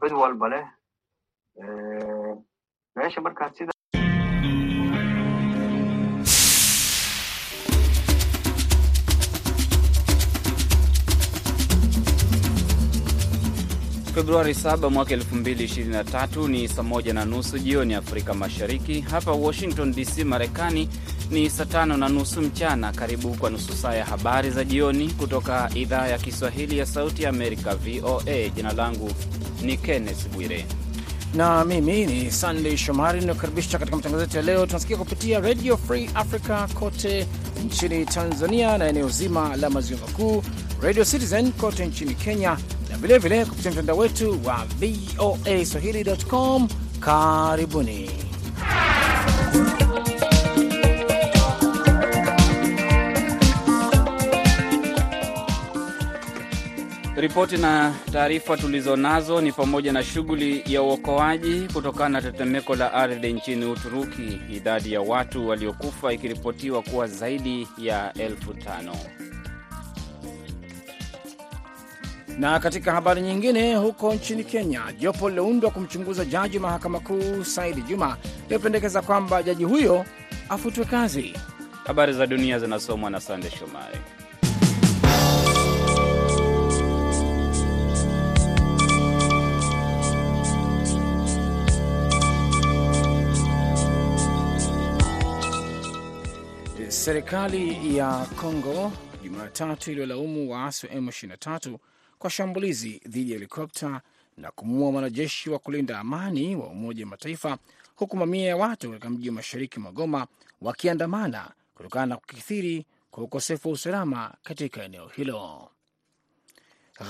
mid walba leh meesha markaas sida Februari 7 mwaka 2023 ni saa moja na nusu jioni Afrika Mashariki. Hapa Washington DC, Marekani ni saa tano na nusu mchana. Karibu kwa nusu saa ya habari za jioni kutoka idhaa ya Kiswahili ya Sauti ya Amerika, VOA. Jina langu ni Kenneth Bwire na mimi ni Sunday Shomari, inayokaribisha katika matangazo yetu ya leo. Tunasikia kupitia Radio Free Africa kote nchini Tanzania na eneo zima la maziwa makuu, Radio Citizen kote nchini Kenya na vilevile kupitia mtandao wetu wa VOA swahili.com. Karibuni. Ripoti na taarifa tulizonazo ni pamoja na shughuli ya uokoaji kutokana na tetemeko la ardhi nchini Uturuki, idadi ya watu waliokufa ikiripotiwa kuwa zaidi ya elfu tano. Na katika habari nyingine, huko nchini Kenya, jopo liloundwa kumchunguza jaji mahakama kuu Saidi Juma limependekeza kwamba jaji huyo afutwe kazi. Habari za dunia zinasomwa na Sande Shomari. Serikali ya Kongo Jumatatu iliyolaumu waasi wa M23 kwa shambulizi dhidi ya helikopta na kumuua mwanajeshi wa kulinda amani wa Umoja wa Mataifa, huku mamia ya watu katika mji wa mashariki mwa Goma wakiandamana kutokana na kukithiri kwa ukosefu wa usalama katika eneo hilo.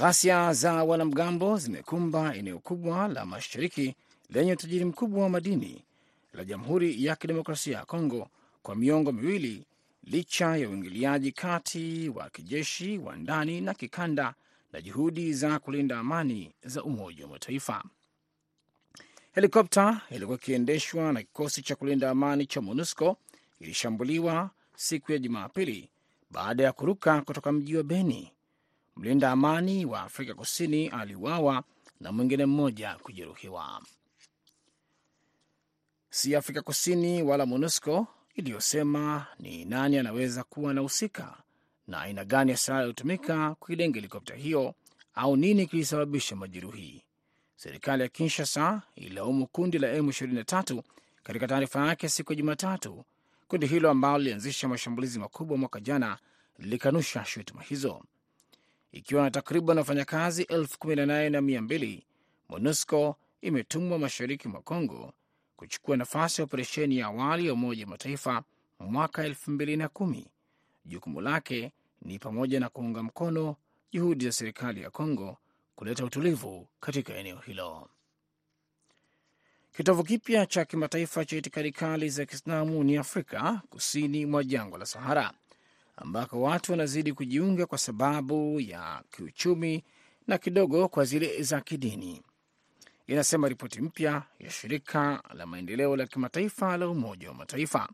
Ghasia za wanamgambo zimekumba eneo kubwa la mashariki lenye utajiri mkubwa wa madini la Jamhuri ya Kidemokrasia ya Kongo kwa miongo miwili licha ya uingiliaji kati wa kijeshi wa ndani na kikanda na juhudi za kulinda amani za Umoja wa Mataifa. Helikopta ilikuwa ikiendeshwa na kikosi cha kulinda amani cha MONUSCO ilishambuliwa siku ya Jumapili baada ya kuruka kutoka mji wa Beni. Mlinda amani wa Afrika Kusini aliuawa na mwingine mmoja kujeruhiwa. Si Afrika Kusini wala MONUSCO iliyosema ni nani anaweza kuwa anahusika na aina gani ya silaha iliyotumika kuilenga helikopta hiyo au nini kilisababisha majeruhi. Serikali ya Kinshasa ililaumu kundi la M23 katika taarifa yake siku ya Jumatatu. Kundi hilo ambalo lilianzisha mashambulizi makubwa mwaka jana lilikanusha shutuma hizo. Ikiwa na takriban wafanyakazi elfu kumi na nane na mia mbili, MONUSCO imetumwa mashariki mwa Kongo kuchukua nafasi ya operesheni ya awali ya Umoja wa Mataifa mwaka elfu mbili na kumi. Jukumu lake ni pamoja na kuunga mkono juhudi za serikali ya Kongo kuleta utulivu katika eneo hilo. Kitovu kipya cha kimataifa cha itikadi kali za Kiislamu ni Afrika kusini mwa jangwa la Sahara, ambako watu wanazidi kujiunga kwa sababu ya kiuchumi na kidogo kwa zile za kidini, inasema ripoti mpya ya shirika la maendeleo la kimataifa la Umoja wa Mataifa.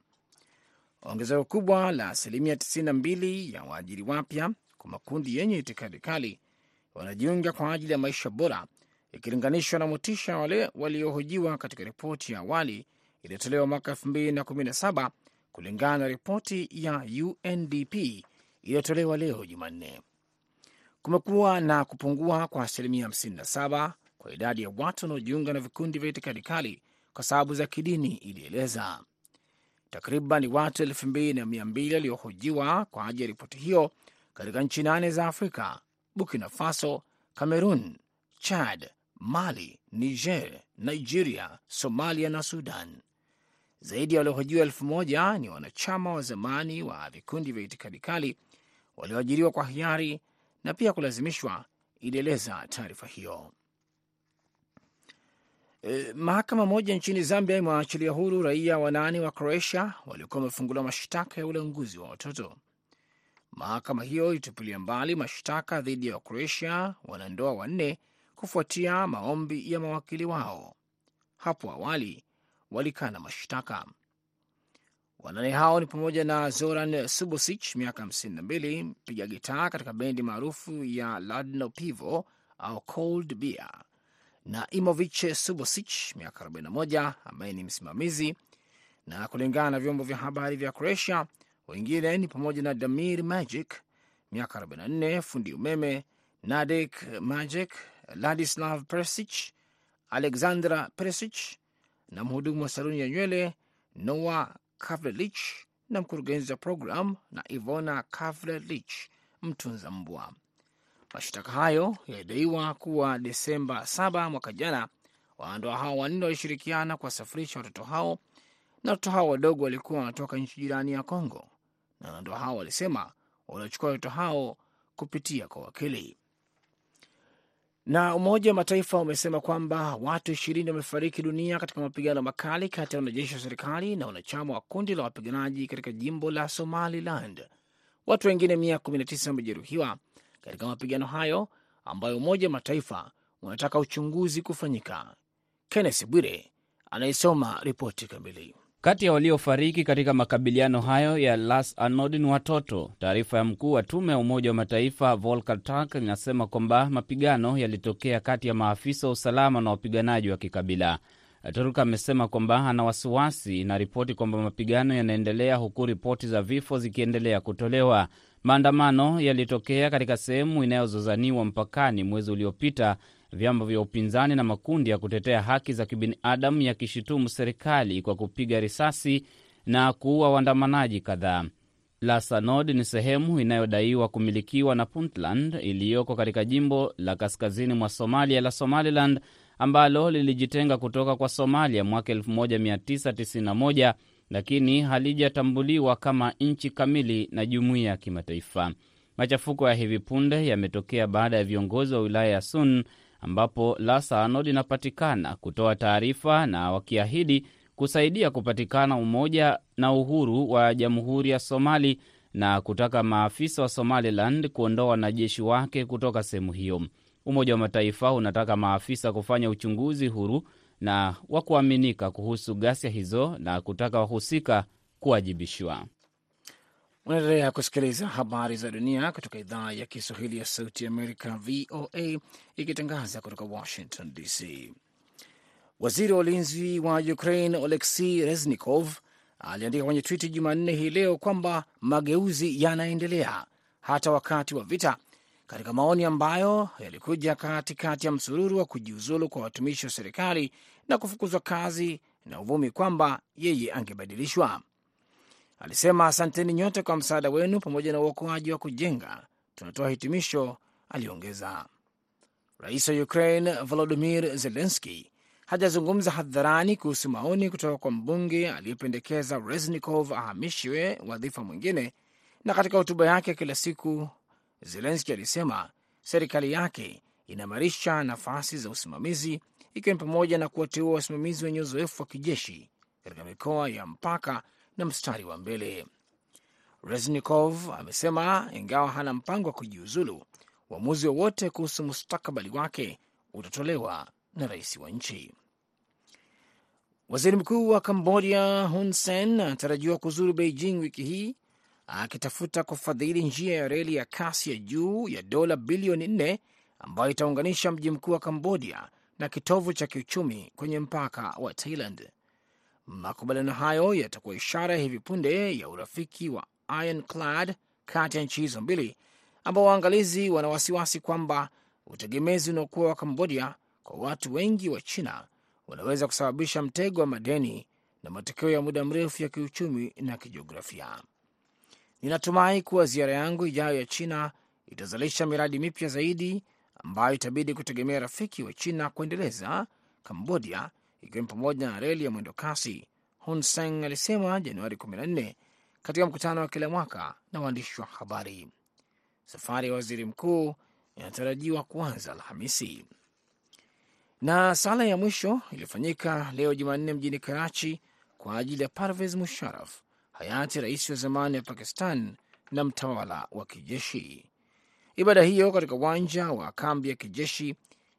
Ongezeko kubwa la asilimia 92 ya waajiri wapya kwa makundi yenye itikadi kali wanajiunga kwa ajili ya maisha bora ikilinganishwa na motisha wale waliohojiwa katika ripoti ya awali iliyotolewa mwaka 2017 kulingana na ripoti ya UNDP iliyotolewa leo Jumanne. Kumekuwa na kupungua kwa asilimia 57 kwa idadi ya watu wanaojiunga na vikundi vya itikadi kali kwa sababu za kidini, ilieleza. Takriban watu elfu mbili na mia mbili waliohojiwa kwa ajili ya ripoti hiyo katika nchi nane za Afrika: Burkina Faso, Cameroon, Chad, Mali, Niger, Nigeria, Somalia na Sudan. Zaidi ya waliohojiwa elfu moja ni wanachama wa zamani wa vikundi vya itikadi kali walioajiriwa kwa hiari na pia kulazimishwa, ilieleza taarifa hiyo. E, mahakama moja nchini Zambia imewaachilia huru raia wanane wa Croatia waliokuwa wamefunguliwa mashtaka ya ulanguzi wa watoto. Mahakama hiyo ilitupilia mbali mashtaka dhidi ya Wacroatia wanandoa wanne kufuatia maombi ya mawakili wao. Hapo awali walikana mashtaka. Wanane hao ni pamoja na Zoran Subosich, miaka 52, mpiga gitaa katika bendi maarufu ya Ladno Pivo au Cold Beer, na Imovich Subosich miaka 41 ambaye ni msimamizi, na kulingana na vyombo vya habari vya Croatia, wengine ni pamoja na Damir Magic miaka 44, fundi umeme, Nadek Magic, Ladislav Persich, Alexandra Persic na mhudumu wa saluni ya nywele Noa Kavrelich na mkurugenzi wa program na Ivona Kavrelich mtunza mbwa. Mashtaka hayo yalidaiwa kuwa Desemba 7 mwaka jana, wanandoa hao wanne walishirikiana kuwasafirisha watoto hao, na watoto hao wadogo walikuwa wanatoka nchi jirani ya Congo, na wanandoa hao walisema waliochukua watoto hao kupitia kwa wakili. Na Umoja wa Mataifa umesema kwamba watu ishirini wamefariki dunia katika mapigano makali kati ya wanajeshi wa serikali na wanachama wa kundi la wapiganaji katika jimbo la Somaliland. Watu wengine mia kumi na tisa wamejeruhiwa katika mapigano hayo ambayo Umoja wa Mataifa unataka uchunguzi kufanyika. Kenneth Bwire anayesoma ripoti kamili. Kati ya waliofariki katika makabiliano hayo ya Las Anod ni watoto. Taarifa ya mkuu wa tume ya Umoja wa Mataifa Volker Turk inasema kwamba mapigano yalitokea kati ya maafisa wa usalama na wapiganaji wa kikabila. Turk amesema kwamba ana wasiwasi na ripoti kwamba mapigano yanaendelea huku ripoti za vifo zikiendelea kutolewa. Maandamano yalitokea katika sehemu inayozozaniwa mpakani mwezi uliopita, vyama vya upinzani na makundi ya kutetea haki za kibinadamu yakishutumu serikali kwa kupiga risasi na kuua waandamanaji kadhaa. Lasanod ni sehemu inayodaiwa kumilikiwa na Puntland iliyoko katika jimbo la kaskazini mwa Somalia la Somaliland ambalo lilijitenga kutoka kwa Somalia mwaka 1991 lakini halijatambuliwa kama nchi kamili na jumuiya ya kimataifa. Machafuko ya hivi punde yametokea baada ya viongozi wa wilaya ya Sun ambapo Lasa Anod inapatikana kutoa taarifa na wakiahidi kusaidia kupatikana umoja na uhuru wa jamhuri ya Somali na kutaka maafisa wa Somaliland kuondoa wanajeshi wake kutoka sehemu hiyo. Umoja wa Mataifa unataka maafisa kufanya uchunguzi huru na wa kuaminika kuhusu ghasia hizo na kutaka wahusika kuwajibishwa. Unaendelea kusikiliza habari za dunia kutoka idhaa ya Kiswahili ya Sauti Amerika, VOA, ikitangaza kutoka Washington DC. Waziri wa ulinzi wa Ukraine Oleksii Reznikov aliandika kwenye Twiti Jumanne hii leo kwamba mageuzi yanaendelea hata wakati wa vita, katika maoni ambayo yalikuja katikati ya msururu wa kujiuzulu kwa watumishi wa serikali na kufukuzwa kazi na uvumi kwamba yeye angebadilishwa. Alisema, asanteni nyote kwa msaada wenu pamoja na uokoaji wa kujenga. Tunatoa hitimisho, aliongeza. Rais wa Ukraine Volodimir Zelenski hajazungumza hadharani kuhusu maoni kutoka kwa mbunge aliyependekeza Reznikov ahamishiwe wadhifa mwingine, na katika hotuba yake kila siku Zelenski alisema serikali yake inaimarisha nafasi za usimamizi, ikiwa ni pamoja na kuwateua wasimamizi wenye uzoefu wa kijeshi katika mikoa ya mpaka na mstari wa mbele. Reznikov amesema ingawa hana mpango wa kujiuzulu, uamuzi wowote kuhusu mustakabali wake utatolewa na rais wa nchi. Waziri mkuu wa Kambodia Hun Sen anatarajiwa kuzuru Beijing wiki hii akitafuta kufadhili njia ya reli ya kasi ya juu ya dola bilioni nne ambayo itaunganisha mji mkuu wa Kambodia na kitovu cha kiuchumi kwenye mpaka wa Thailand. Makubaliano hayo yatakuwa ishara ya hivi punde ya urafiki wa ironclad kati ya nchi hizo mbili, ambao waangalizi wana wasiwasi kwamba utegemezi unaokuwa wa Kambodia kwa watu wengi wa China unaweza kusababisha mtego wa madeni na matokeo ya muda mrefu ya kiuchumi na kijiografia. Ninatumai kuwa ziara yangu ijayo ya China itazalisha miradi mipya zaidi ambayo itabidi kutegemea rafiki wa China kuendeleza Kambodia, ikiwa ni pamoja na reli ya mwendo kasi, Hun Sen alisema Januari 14 katika mkutano wa kila mwaka na waandishi wa habari. Safari ya waziri mkuu inatarajiwa kuanza Alhamisi. Na sala ya mwisho ilifanyika leo Jumanne mjini Karachi kwa ajili ya Parvez Musharraf, hayati rais wa zamani wa Pakistan na mtawala wa kijeshi. Ibada hiyo katika uwanja wa kambi ya kijeshi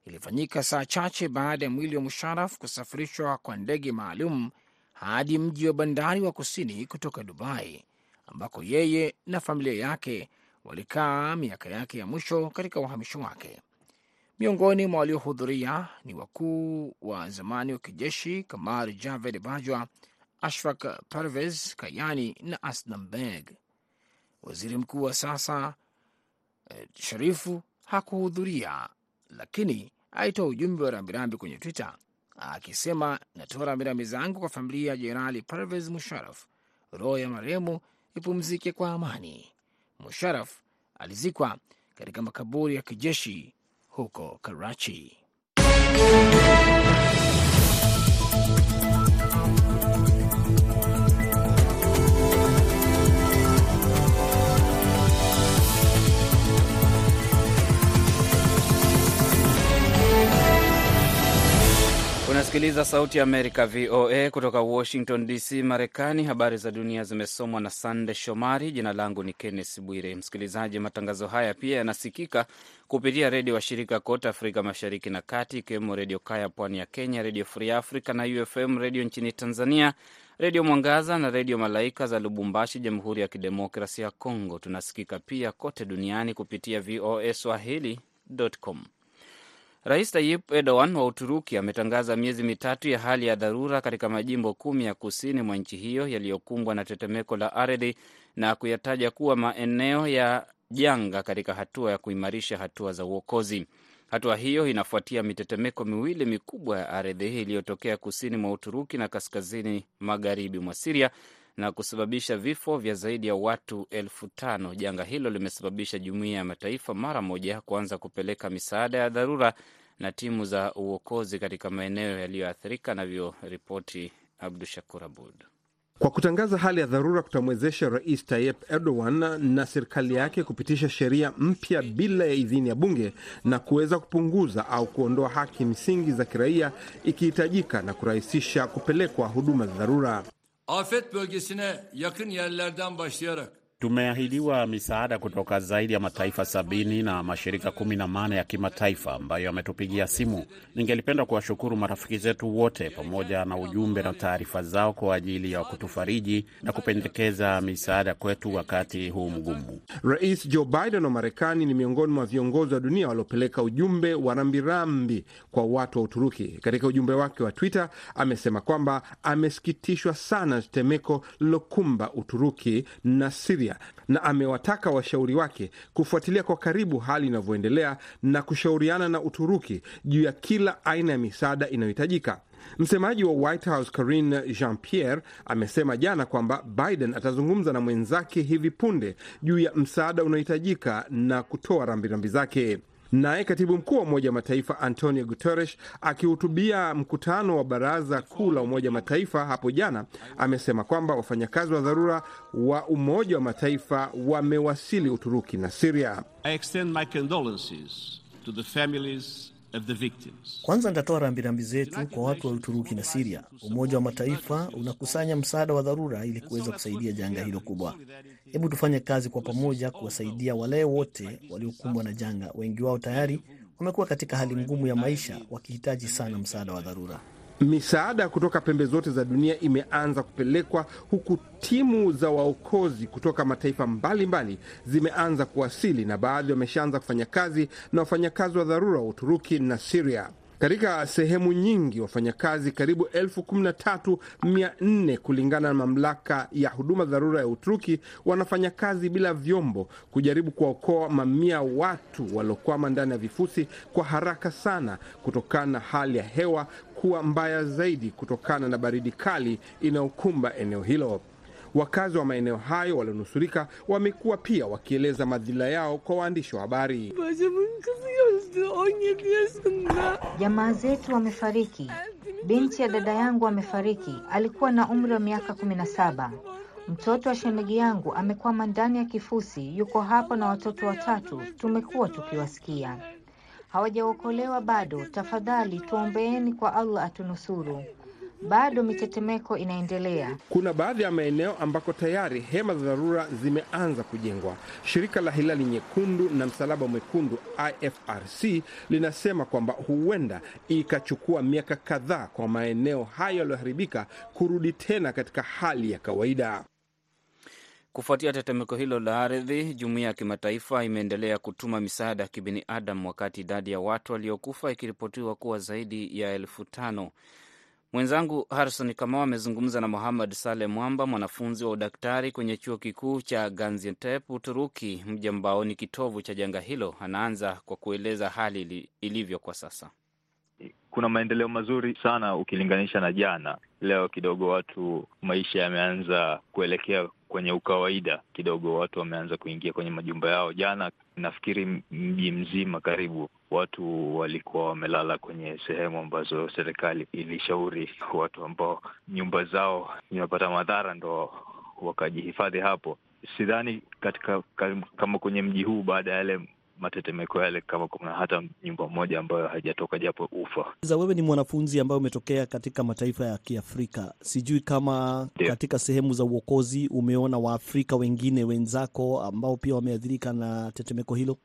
ilifanyika saa chache baada ya mwili wa Musharaf kusafirishwa kwa ndege maalum hadi mji wa bandari wa kusini kutoka Dubai, ambako yeye na familia yake walikaa miaka yake ya mwisho katika uhamisho wake. Miongoni mwa waliohudhuria ni wakuu wa zamani wa kijeshi Kamar Javed Bajwa, Ashfaq Parvez Kayani na Aslam Beg. Waziri mkuu wa sasa eh, Sharifu hakuhudhuria, lakini alitoa ujumbe wa rambirambi kwenye Twitter akisema, natoa rambirambi zangu kwa familia ya Jenerali Parvez Musharaf, roho ya marehemu ipumzike kwa amani. Musharaf alizikwa katika makaburi ya kijeshi huko Karachi. Unasikiliza Sauti ya Amerika, VOA, kutoka Washington DC, Marekani. Habari za dunia zimesomwa na Sande Shomari. Jina langu ni Kenneth Bwire. Msikilizaji, matangazo haya pia yanasikika kupitia redio washirika kote Afrika Mashariki na Kati, ikiwemo Redio Kaya pwani ya Kenya, Redio Free Africa na UFM Redio nchini Tanzania, Redio Mwangaza na Redio Malaika za Lubumbashi, Jamhuri ya Kidemokrasia ya Kongo. Tunasikika pia kote duniani kupitia VOA swahili.com. Rais Tayyip Erdogan wa Uturuki ametangaza miezi mitatu ya hali ya dharura katika majimbo kumi ya kusini mwa nchi hiyo yaliyokumbwa na tetemeko la ardhi na kuyataja kuwa maeneo ya janga katika hatua ya kuimarisha hatua za uokozi. Hatua hiyo inafuatia mitetemeko miwili mikubwa ya ardhi iliyotokea kusini mwa Uturuki na kaskazini magharibi mwa Siria na kusababisha vifo vya zaidi ya watu elfu tano. Janga hilo limesababisha jumuiya ya mataifa mara moja kuanza kupeleka misaada ya dharura na timu za uokozi katika maeneo yaliyoathirika, anavyoripoti Abdu Shakur Abud. Kwa kutangaza hali ya dharura kutamwezesha Rais Tayyip Erdogan na serikali yake kupitisha sheria mpya bila ya idhini ya bunge na kuweza kupunguza au kuondoa haki msingi za kiraia ikihitajika na kurahisisha kupelekwa huduma za dharura. Afet bölgesine yakın yerlerden başlayarak Tumeahidiwa misaada kutoka zaidi ya mataifa sabini na mashirika kumi na nane ya kimataifa ambayo yametupigia simu. Ningelipenda kuwashukuru marafiki zetu wote pamoja na ujumbe na taarifa zao kwa ajili ya kutufariji na kupendekeza misaada kwetu wakati huu mgumu. Rais Joe Biden wa Marekani ni miongoni mwa viongozi wa dunia waliopeleka ujumbe wa rambirambi kwa watu wa Uturuki. Katika ujumbe wake wa Twitter amesema kwamba amesikitishwa sana na tetemeko lilokumba Uturuki na Siria na amewataka washauri wake kufuatilia kwa karibu hali inavyoendelea na kushauriana na Uturuki juu ya kila aina ya misaada inayohitajika. Msemaji wa White House Karine Jean Pierre amesema jana kwamba Biden atazungumza na mwenzake hivi punde juu ya msaada unaohitajika na kutoa rambirambi zake. Naye katibu mkuu wa Umoja wa Mataifa Antonio Guterres akihutubia mkutano wa Baraza Kuu la Umoja wa Mataifa hapo jana amesema kwamba wafanyakazi wa dharura wa Umoja wa Mataifa wamewasili Uturuki na Siria. I extend my condolences to the families Kwanza nitatoa rambirambi zetu kwa watu wa Uturuki na Siria. Umoja wa Mataifa unakusanya msaada wa dharura ili kuweza kusaidia janga hilo kubwa. Hebu tufanye kazi kwa pamoja kuwasaidia wale wote waliokumbwa na janga. Wengi wao tayari wamekuwa katika hali ngumu ya maisha, wakihitaji sana msaada wa dharura. Misaada kutoka pembe zote za dunia imeanza kupelekwa huku timu za waokozi kutoka mataifa mbalimbali zimeanza kuwasili na baadhi wameshaanza kufanya kazi na wafanyakazi wa dharura wa Uturuki na Siria. Katika sehemu nyingi wafanyakazi karibu elfu kumi na tatu mia nne kulingana na mamlaka ya huduma dharura ya Uturuki wanafanya kazi bila vyombo kujaribu kuwaokoa mamia watu waliokwama ndani ya vifusi kwa haraka sana kutokana na hali ya hewa kuwa mbaya zaidi kutokana na baridi kali inayokumba eneo hilo. Wakazi wa maeneo hayo walionusurika wamekuwa pia wakieleza madhila yao kwa waandishi wa habari. Jamaa zetu wamefariki. Binti ya dada yangu amefariki, alikuwa na umri wa miaka kumi na saba. Mtoto wa shemeji yangu amekwama ndani ya kifusi, yuko hapa na watoto watatu, tumekuwa tukiwasikia hawajaokolewa bado. Tafadhali tuombeeni kwa Allah atunusuru. Bado mitetemeko inaendelea. Kuna baadhi ya maeneo ambako tayari hema za dharura zimeanza kujengwa. Shirika la Hilali Nyekundu na Msalaba Mwekundu IFRC linasema kwamba huenda ikachukua miaka kadhaa kwa maeneo hayo yaliyoharibika kurudi tena katika hali ya kawaida. Kufuatia tetemeko hilo la ardhi, jumuiya ya kimataifa imeendelea kutuma misaada ya kibinadamu, wakati idadi ya watu waliokufa ikiripotiwa kuwa zaidi ya elfu tano. Mwenzangu Harison Kamau amezungumza na Muhammad Saleh Mwamba, mwanafunzi wa udaktari kwenye chuo kikuu cha Gaziantep, Uturuki, mji ambao ni kitovu cha janga hilo. Anaanza kwa kueleza hali ilivyo kwa sasa. Kuna maendeleo mazuri sana ukilinganisha na jana. Leo kidogo watu, maisha yameanza kuelekea kwenye ukawaida kidogo, watu wameanza kuingia kwenye majumba yao. Jana nafikiri mji mzima karibu watu walikuwa wamelala kwenye sehemu ambazo serikali ilishauri watu ambao nyumba zao zimepata madhara ndo wakajihifadhi hapo. Sidhani katika kama kwenye mji huu baada ya yale matetemeko yale kama kuna hata nyumba moja ambayo haijatoka japo ufa. Za wewe ni mwanafunzi ambaye umetokea katika mataifa ya Kiafrika, sijui kama Deo. katika sehemu za uokozi umeona Waafrika wengine wenzako ambao pia wameathirika na tetemeko hilo?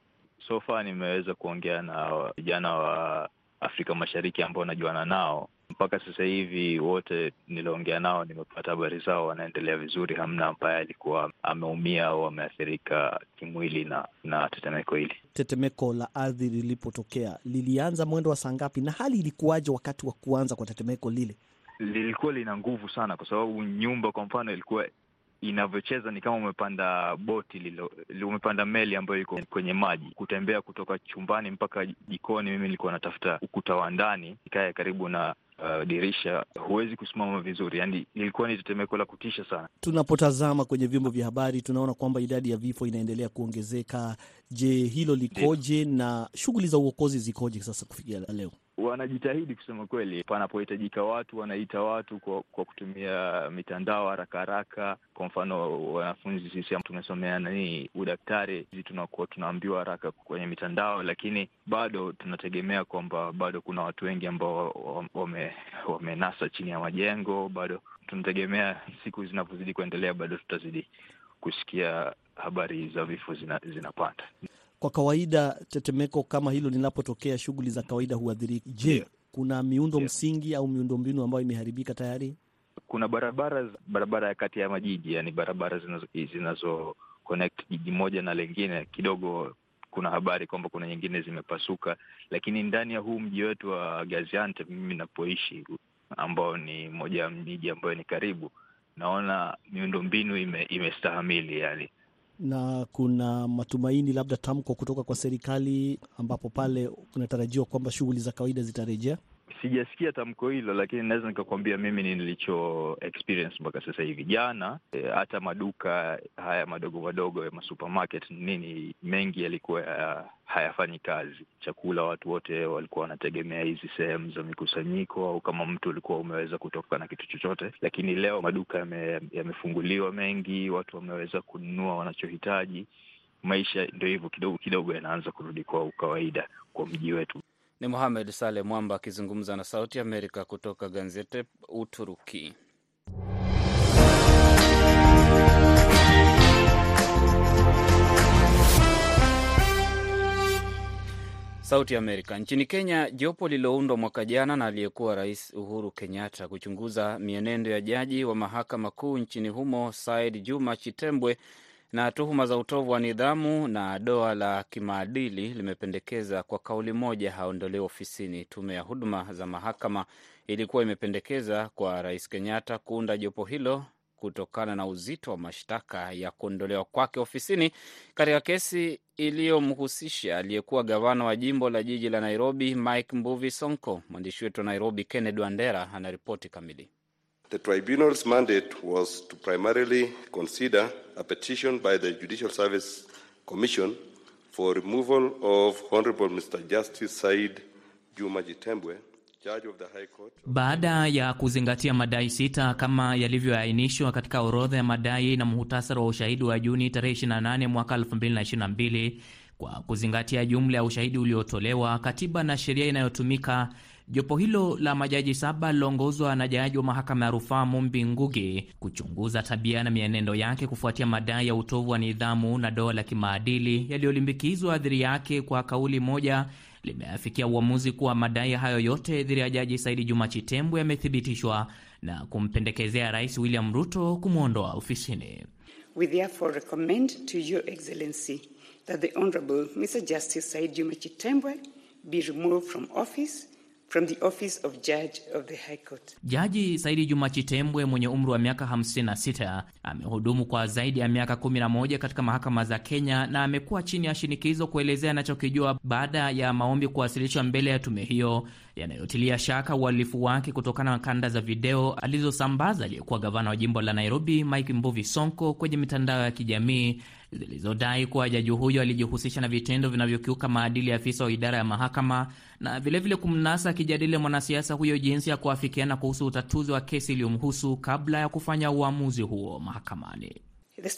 So far nimeweza kuongea na vijana wa Afrika Mashariki ambao najuana nao mpaka sasa hivi, wote niliongea nao nimepata habari zao, wanaendelea vizuri. Hamna ambaye alikuwa ameumia au ameathirika kimwili na na tetemeko hili. Tetemeko la ardhi lilipotokea lilianza mwendo wa saa ngapi, na hali ilikuwaje wakati wa kuanza kwa tetemeko lile? Lilikuwa lina nguvu sana, kwa sababu nyumba kwa mfano ilikuwa inavyocheza ni kama umepanda boti lilo, umepanda meli ambayo iko kwenye maji. Kutembea kutoka chumbani mpaka jikoni, mimi nilikuwa natafuta ukuta wa ndani ikae karibu na uh, dirisha, huwezi kusimama vizuri. Yani ilikuwa ni tetemeko la kutisha sana. Tunapotazama kwenye vyombo vya habari tunaona kwamba idadi ya vifo inaendelea kuongezeka. Je, hilo likoje na shughuli za uokozi zikoje sasa kufikia leo? Wanajitahidi kusema kweli, panapohitajika watu wanaita watu kwa, kwa kutumia mitandao haraka haraka. Kwa mfano wanafunzi sisi tumesomea nani udaktari, sisi tunakuwa tunaambiwa haraka kwenye mitandao, lakini bado tunategemea kwamba bado kuna watu wengi ambao wame, wamenasa chini ya majengo. Bado tunategemea siku zinavyozidi kuendelea, bado tutazidi kusikia habari za vifo zina, zinapanda. Kwa kawaida tetemeko kama hilo linapotokea, shughuli za kawaida huathirika. Je, kuna miundo yeah. msingi au miundombinu ambayo imeharibika tayari? Kuna barabara barabara ya kati ya majiji, yani barabara zinazo, zinazo connect jiji moja na lingine Kidogo kuna habari kwamba kuna nyingine zimepasuka, lakini ndani ya huu mji wetu wa Gaziantep, mimi napoishi, ambao ni moja ya miji ambayo ni karibu, naona miundombinu ime, imestahamili yani na kuna matumaini labda tamko kutoka kwa serikali ambapo pale kunatarajiwa kwamba shughuli za kawaida zitarejea. Sijasikia tamko hilo, lakini naweza nikakwambia mimi ni nilicho experience mpaka sasa hivi. Jana hata e, maduka haya madogo madogo ya masupermarket nini mengi yalikuwa uh, hayafanyi kazi. Chakula watu wote walikuwa wanategemea hizi sehemu za mikusanyiko, au kama mtu ulikuwa umeweza kutoka na kitu chochote. Lakini leo maduka yamefunguliwa yame mengi, watu wameweza kununua wanachohitaji. Maisha ndo hivyo kidogo kidogo yanaanza kurudi kwa ukawaida kwa mji wetu. Ni Mohamed Saleh Mwamba akizungumza na Sauti Amerika kutoka Gaziantep, Uturuki. Sauti Amerika. Nchini Kenya, jopo lililoundwa mwaka jana na aliyekuwa Rais Uhuru Kenyatta kuchunguza mienendo ya jaji wa mahakama kuu nchini humo Said Juma Chitembwe na tuhuma za utovu wa nidhamu na doa la kimaadili limependekeza kwa kauli moja haondolewe ofisini. Tume ya huduma za mahakama ilikuwa imependekeza kwa Rais Kenyatta kuunda jopo hilo kutokana na uzito wa mashtaka ya kuondolewa kwake ofisini katika kesi iliyomhusisha aliyekuwa gavana wa jimbo la jiji la Nairobi, Mike Mbuvi Sonko. Mwandishi wetu wa Nairobi, Kennedy Wandera, anaripoti kamili. The tribunal's mandate was to primarily consider a petition by the Judicial Service Commission for removal of Honorable Mr. Justice Said Juma Jitembwe. Baada ya kuzingatia madai sita kama yalivyoainishwa katika orodha ya madai na muhtasari wa ushahidi wa Juni tarehe 28 mwaka 2022, kwa kuzingatia jumla ya ushahidi uliotolewa, katiba na sheria inayotumika jopo hilo la majaji saba liloongozwa na jaji wa mahakama ya rufaa Mumbi Ngugi kuchunguza tabia na mienendo yake kufuatia madai ya utovu wa nidhamu na doa la kimaadili yaliyolimbikizwa dhidi yake, kwa kauli moja limeafikia uamuzi kuwa madai hayo yote dhidi ya jaji Saidi Juma Chitembwe yamethibitishwa na kumpendekezea Rais William Ruto kumwondoa ofisini. we therefore recommend to Your Excellency that the Honorable Mr. Justice Saidi Juma Chitembwe be removed from office from the office of Judge of the High Court. Jaji Saidi Juma Chitembwe mwenye umri wa miaka 56 amehudumu kwa zaidi ya miaka 11 katika mahakama za Kenya na amekuwa chini ya shinikizo kuelezea anachokijua baada ya maombi kuwasilishwa mbele ya tume hiyo yanayotilia shaka uhalifu wake kutokana na kanda za video alizosambaza aliyekuwa gavana wa jimbo la Nairobi Mike Mbuvi Sonko kwenye mitandao ya kijamii zilizodai kuwa jaji huyo alijihusisha na vitendo vinavyokiuka maadili ya afisa wa idara ya mahakama na vilevile kumnasa akijadili mwanasiasa huyo jinsi ya kuafikiana kuhusu utatuzi wa kesi iliyomhusu kabla ya kufanya uamuzi huo mahakamani. The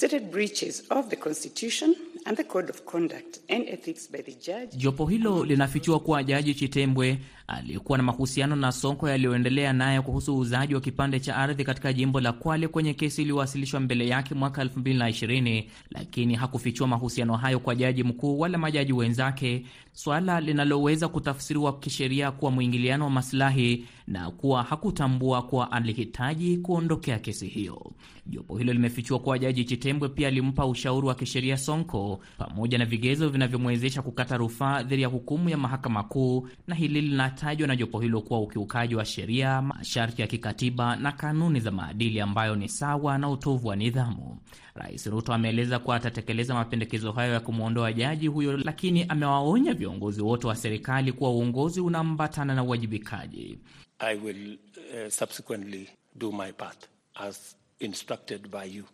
and the Code of Conduct and Ethics by the judge. Jopo hilo linafichua kuwa Jaji Chitembwe aliyekuwa na mahusiano na Sonko yaliyoendelea naye kuhusu uuzaji wa kipande cha ardhi katika jimbo la Kwale kwenye kesi iliyowasilishwa mbele yake mwaka 2020, lakini hakufichua mahusiano hayo kwa jaji mkuu wala majaji wenzake, swala linaloweza kutafsiriwa kisheria kuwa mwingiliano wa masilahi na kuwa hakutambua kuwa alihitaji kuondokea kesi hiyo. Jopo hilo limefichua kuwa Jaji Chitembwe pia alimpa ushauri wa kisheria Sonko pamoja na vigezo vinavyomwezesha kukata rufaa dhidi ya hukumu ya mahakama kuu, na hili linatajwa na jopo hilo kuwa ukiukaji wa sheria, masharti ya kikatiba na kanuni za maadili ambayo ni sawa na utovu wa nidhamu. Rais Ruto ameeleza kuwa atatekeleza mapendekezo hayo ya kumwondoa jaji huyo, lakini amewaonya viongozi wote wa serikali kuwa uongozi unaambatana na uwajibikaji. I will, uh, subsequently do my part as instructed by you.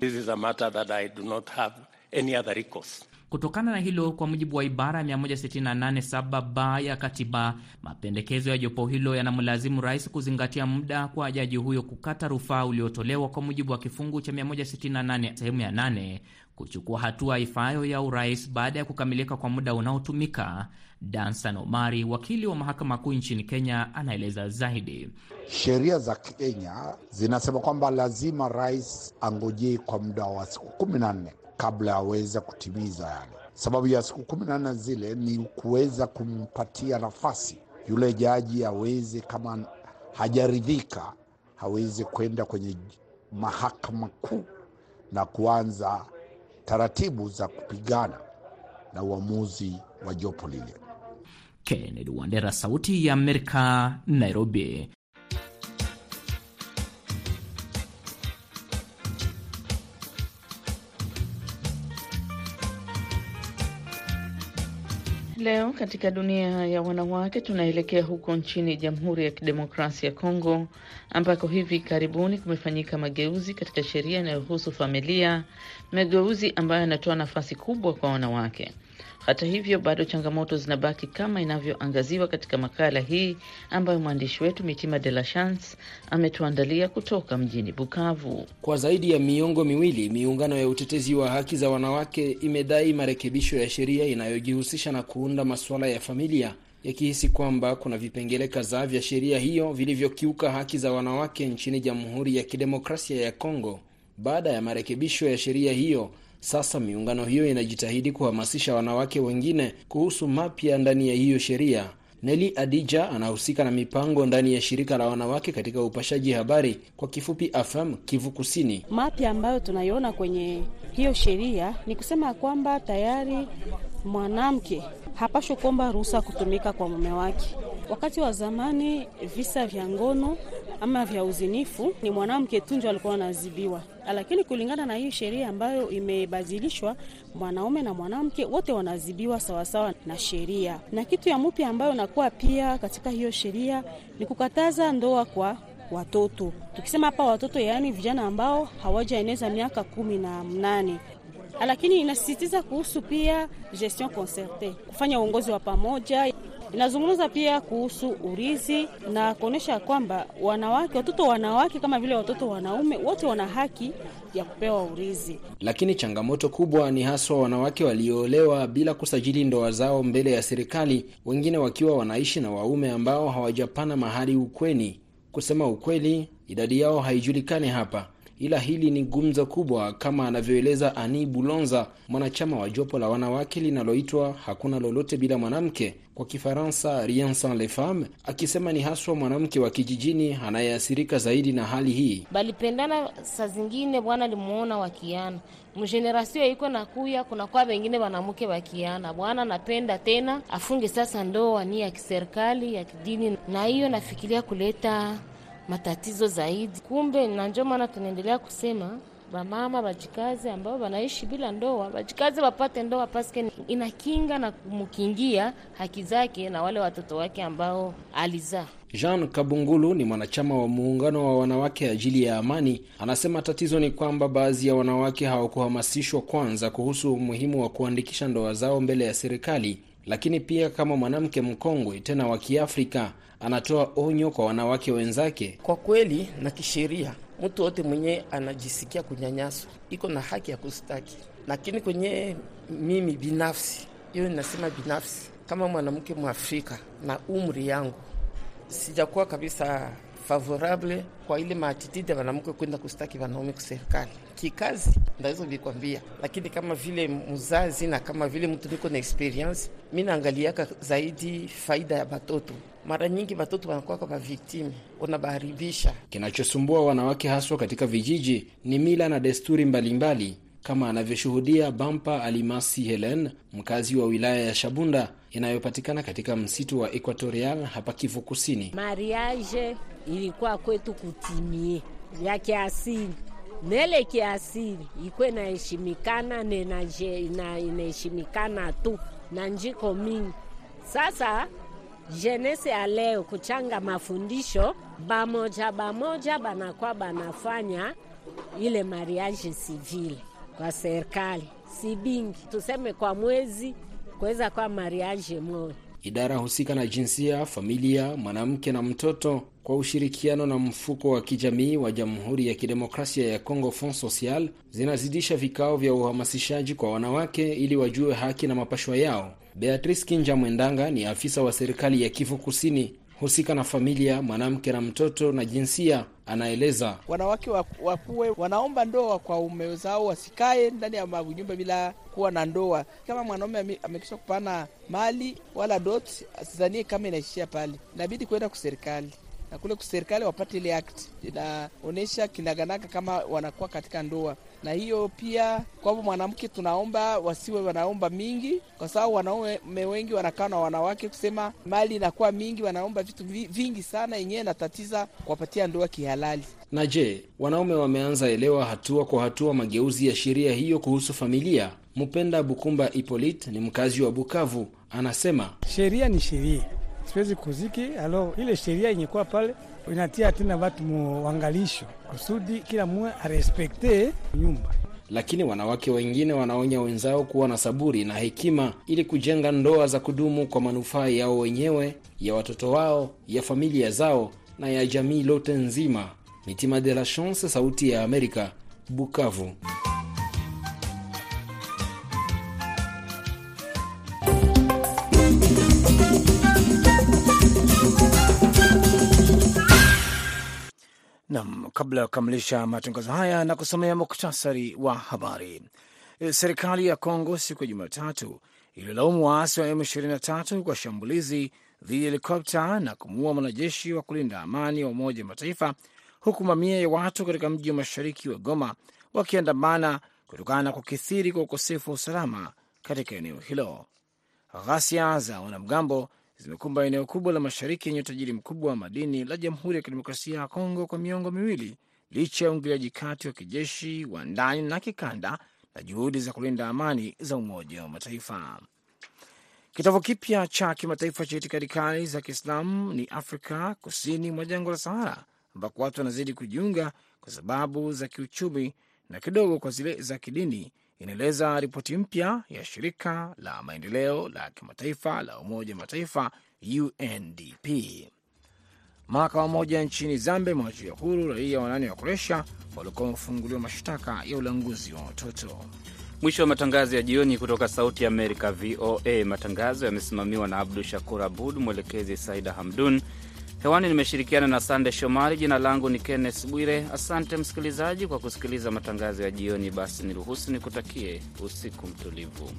This is a matter that I do not have any other recourse. Kutokana na hilo, kwa mujibu wa ibara 168 ba ya katiba, mapendekezo ya jopo hilo yanamlazimu rais kuzingatia muda kwa jaji huyo kukata rufaa uliotolewa kwa mujibu wa kifungu cha 168 sehemu ya 8 kuchukua hatua ifaayo ya urais baada ya kukamilika kwa muda unaotumika. Dansan Omari, wakili wa mahakama kuu nchini Kenya, anaeleza zaidi. Sheria za Kenya zinasema kwamba lazima rais angojee kwa muda wa siku kumi na nne kabla aweze kutimiza yale. Sababu ya siku kumi na nne zile ni kuweza kumpatia nafasi yule jaji aweze, kama hajaridhika, hawezi kwenda kwenye mahakama kuu na kuanza taratibu za kupigana na uamuzi wa jopo lile. Kennedy Wandera, Sauti ya Amerika, Nairobi. Leo katika dunia ya wanawake tunaelekea huko nchini Jamhuri ya Kidemokrasia ya Kongo ambako hivi karibuni kumefanyika mageuzi katika sheria inayohusu familia, mageuzi ambayo yanatoa nafasi kubwa kwa wanawake. Hata hivyo, bado changamoto zinabaki kama inavyoangaziwa katika makala hii ambayo mwandishi wetu Mitima de la Chance ametuandalia kutoka mjini Bukavu. Kwa zaidi ya miongo miwili, miungano ya utetezi wa haki za wanawake imedai marekebisho ya sheria inayojihusisha na kuunda masuala ya familia, yakihisi kwamba kuna vipengele kadhaa vya sheria hiyo vilivyokiuka haki za wanawake nchini Jamhuri ya Kidemokrasia ya Kongo. Baada ya marekebisho ya sheria hiyo sasa miungano hiyo inajitahidi kuhamasisha wanawake wengine kuhusu mapya ndani ya hiyo sheria. Neli Adija anahusika na mipango ndani ya shirika la wanawake katika upashaji habari, kwa kifupi AFAM Kivu Kusini. Mapya ambayo tunaiona kwenye hiyo sheria ni kusema kwamba tayari mwanamke hapashwe kuomba ruhusa kutumika kwa mume wake. Wakati wa zamani visa vya ngono ama vya uzinifu ni mwanamke tu ndio alikuwa anaadhibiwa, lakini kulingana na hii sheria ambayo imebadilishwa, mwanaume na mwanamke wote wanaadhibiwa sawasawa na sheria. Na kitu ya mpya ambayo nakuwa pia katika hiyo sheria ni kukataza ndoa kwa watoto. Tukisema hapa watoto, yaani vijana ambao hawajaeneza miaka kumi na mnane lakini inasisitiza kuhusu pia gestion concerte, kufanya uongozi wa pamoja. Inazungumza pia kuhusu urithi na kuonyesha kwamba wanawake, watoto wanawake kama vile watoto wanaume, wote wana haki ya kupewa urithi. Lakini changamoto kubwa ni haswa wanawake walioolewa bila kusajili ndoa zao mbele ya serikali, wengine wakiwa wanaishi na waume ambao hawajapana mahari ukweni. Kusema ukweli, idadi yao haijulikani hapa ila hili ni gumzo kubwa, kama anavyoeleza Ani Bulonza, mwanachama wa jopo la wanawake linaloitwa hakuna lolote bila mwanamke, kwa Kifaransa rien sans les femmes, akisema ni haswa mwanamke wa kijijini anayeathirika zaidi na hali hii. balipendana saa zingine bwana alimuona wakiana. Mgenerasio iko na kuya kunakuwa wengine wanamke wakiana. Bwana napenda tena afunge sasa ndoa ni ya kiserikali ya kidini, na hiyo nafikiria kuleta matatizo zaidi. Kumbe na ndio maana tunaendelea kusema bamama bajikazi ambao wanaishi bila ndoa bajikazi wapate ndoa, paske inakinga na kumkingia haki zake na wale watoto wake ambao alizaa. Jean Kabungulu ni mwanachama wa muungano wa wanawake ajili ya amani. Anasema tatizo ni kwamba baadhi ya wanawake hawakuhamasishwa kwanza kuhusu umuhimu wa kuandikisha ndoa zao mbele ya serikali. Lakini pia kama mwanamke mkongwe tena wa Kiafrika, anatoa onyo kwa wanawake wenzake. Kwa kweli na kisheria, mtu wote mwenye anajisikia kunyanyaswa iko na haki ya kustaki, lakini kwenye mimi binafsi, hiyo ninasema binafsi, kama mwanamke Mwafrika na umri yangu sijakuwa kabisa favorable kwa ile maatitidi ya wanamke kwenda kustaki wanaume kuserikali kikazi, ndaweza vikwambia, lakini kama vile mzazi na kama vile mtu niko na experience, mi naangaliaka zaidi faida ya batoto. Mara nyingi batoto wanakuwa kama viktime, unabaharibisha. Kinachosumbua wanawake haswa katika vijiji ni mila na desturi mbalimbali mbali, kama anavyoshuhudia Bampa Alimasi Helen, mkazi wa wilaya ya Shabunda inayopatikana katika msitu wa Equatorial hapa Kivu Kusini. Mariage ilikuwa kwetu kutimie ya kiasili nele kiasili ikwe naheshimikana inaheshimikana tu na njiko mingi. Sasa jenese ya leo kuchanga mafundisho bamoja bamoja banakuwa banafanya ile mariage sivile kwa serikali sibingi, tuseme kwa mwezi kuweza kuwa mariage moja. Idara husika na jinsia, familia, mwanamke na mtoto kwa ushirikiano na mfuko wa kijamii wa Jamhuri ya Kidemokrasia ya Kongo Fond Social zinazidisha vikao vya uhamasishaji kwa wanawake ili wajue haki na mapashwa yao. Beatrice Kinja Mwendanga ni afisa wa serikali ya Kivu Kusini husika na familia, mwanamke na mtoto na jinsia, anaeleza. Wanawake wakuwe wanaomba ndoa kwa ume zao, wasikae ndani ya manyumba bila kuwa na ndoa. Kama mwanaume amekisha kupana mali wala dot, asizanie kama inaishia pale, inabidi kwenda kuserikali na kule kuserikali wapate ile act inaonyesha kinaganaga kama wanakuwa katika ndoa. Na hiyo pia kwao mwanamke tunaomba wasiwe wanaomba mingi, kwa sababu wanaume wengi wanakaa na wanawake kusema mali inakuwa mingi, wanaomba vitu vingi sana, yenyewe natatiza kuwapatia ndoa kihalali. Na je, wanaume wameanza elewa hatua kwa hatua mageuzi ya sheria hiyo kuhusu familia? Mpenda Bukumba Ipolit ni mkazi wa Bukavu, anasema sheria ni sheria siwezi kuziki alo ile sheria yenye pale inatia tena watu muangalisho kusudi kila mwe arespekte nyumba. Lakini wanawake wengine wanaonya wenzao kuwa na saburi na hekima ili kujenga ndoa za kudumu kwa manufaa yao wenyewe, ya watoto wao, ya familia zao na ya jamii lote nzima. Mitima de la Chance, Sauti ya Amerika, Bukavu. Nam, kabla ya kukamilisha matangazo haya na kusomea muktasari wa habari. Serikali ya Kongo siku ya Jumatatu ililaumu waasi wa M23 kwa shambulizi dhidi ya helikopta na kumuua mwanajeshi wa kulinda amani wa Umoja wa Mataifa, huku mamia ya watu katika mji wa mashariki wa Goma wakiandamana kutokana na kukithiri kwa ukosefu wa usalama katika eneo hilo. Ghasia za wanamgambo zimekumba eneo kubwa la mashariki yenye utajiri mkubwa wa madini la Jamhuri ya Kidemokrasia ya Kongo kwa miongo miwili, licha ya uingiliaji kati wa kijeshi wa ndani na kikanda na juhudi za kulinda amani za Umoja wa Mataifa. Kitovu kipya cha kimataifa cha itikadi kali za Kiislamu ni Afrika kusini mwa jangwa la Sahara, ambako watu wanazidi kujiunga kwa sababu za kiuchumi na kidogo kwa zile za kidini, inaeleza ripoti mpya ya shirika la maendeleo la kimataifa la Umoja wa Mataifa, UNDP. Mahakama moja nchini Zambia imewachia huru raia wanane wa Kroatia waliokuwa wamefunguliwa mashtaka ya ulanguzi wa watoto. Mwisho wa matangazo ya jioni kutoka Sauti ya Amerika, VOA. Matangazo yamesimamiwa na Abdu Shakur Abud, mwelekezi Saida Hamdun. Hewani nimeshirikiana na Sande Shomari. Jina langu ni Kenneth Bwire. Asante msikilizaji kwa kusikiliza matangazo ya jioni. Basi niruhusu nikutakie usiku mtulivu.